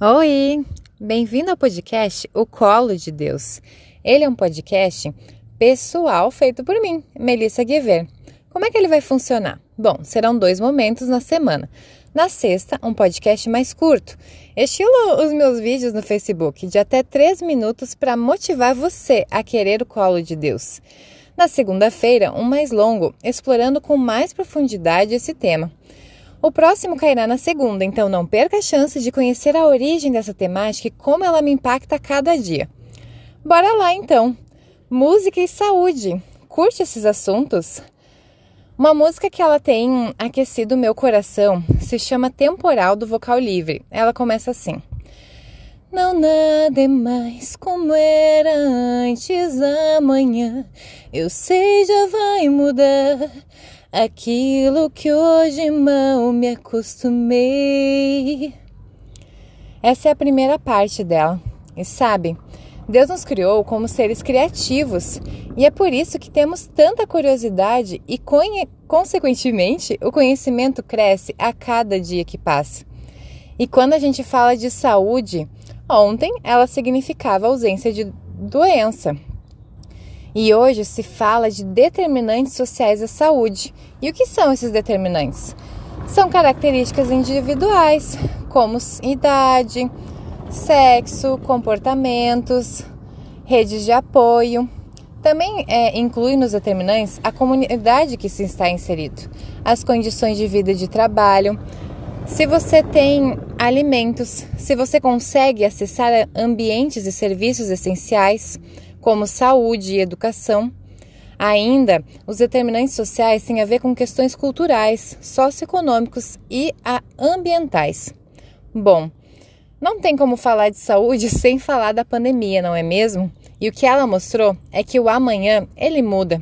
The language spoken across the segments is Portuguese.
Oi! Bem-vindo ao podcast O Colo de Deus. Ele é um podcast pessoal feito por mim, Melissa Guever. Como é que ele vai funcionar? Bom, serão dois momentos na semana. Na sexta, um podcast mais curto, estilo os meus vídeos no Facebook, de até três minutos para motivar você a querer o colo de Deus. Na segunda-feira, um mais longo, explorando com mais profundidade esse tema. O próximo cairá na segunda, então não perca a chance de conhecer a origem dessa temática e como ela me impacta a cada dia. Bora lá então! Música e saúde. Curte esses assuntos? Uma música que ela tem aquecido meu coração se chama Temporal do Vocal Livre. Ela começa assim: Não nada é mais como era antes amanhã. Eu sei já vai mudar aquilo que hoje mal me acostumei. Essa é a primeira parte dela. E sabe, Deus nos criou como seres criativos e é por isso que temos tanta curiosidade e, consequentemente, o conhecimento cresce a cada dia que passa. E quando a gente fala de saúde, ontem ela significava ausência de doença, e hoje se fala de determinantes sociais da saúde. E o que são esses determinantes? São características individuais, como idade, sexo, comportamentos, redes de apoio. Também é, inclui nos determinantes a comunidade que se está inserido, as condições de vida e de trabalho, se você tem alimentos, se você consegue acessar ambientes e serviços essenciais, como saúde e educação. Ainda, os determinantes sociais têm a ver com questões culturais, socioeconômicos e ambientais. Bom, não tem como falar de saúde sem falar da pandemia, não é mesmo? E o que ela mostrou é que o amanhã ele muda.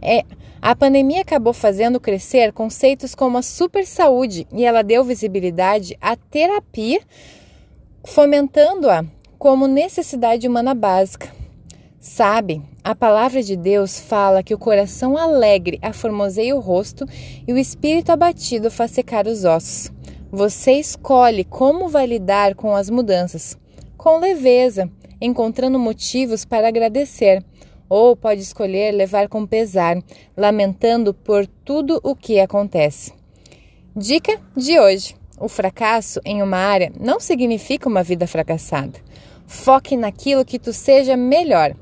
É, a pandemia acabou fazendo crescer conceitos como a super saúde e ela deu visibilidade à terapia, fomentando-a como necessidade humana básica. Sabe, a palavra de Deus fala que o coração alegre aformoseia o rosto e o espírito abatido faz secar os ossos. Você escolhe como vai lidar com as mudanças. Com leveza, encontrando motivos para agradecer, ou pode escolher levar com pesar, lamentando por tudo o que acontece. Dica de hoje: o fracasso em uma área não significa uma vida fracassada. Foque naquilo que tu seja melhor.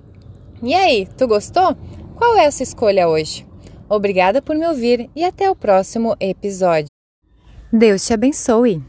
E aí, tu gostou? Qual é a sua escolha hoje? Obrigada por me ouvir e até o próximo episódio. Deus te abençoe!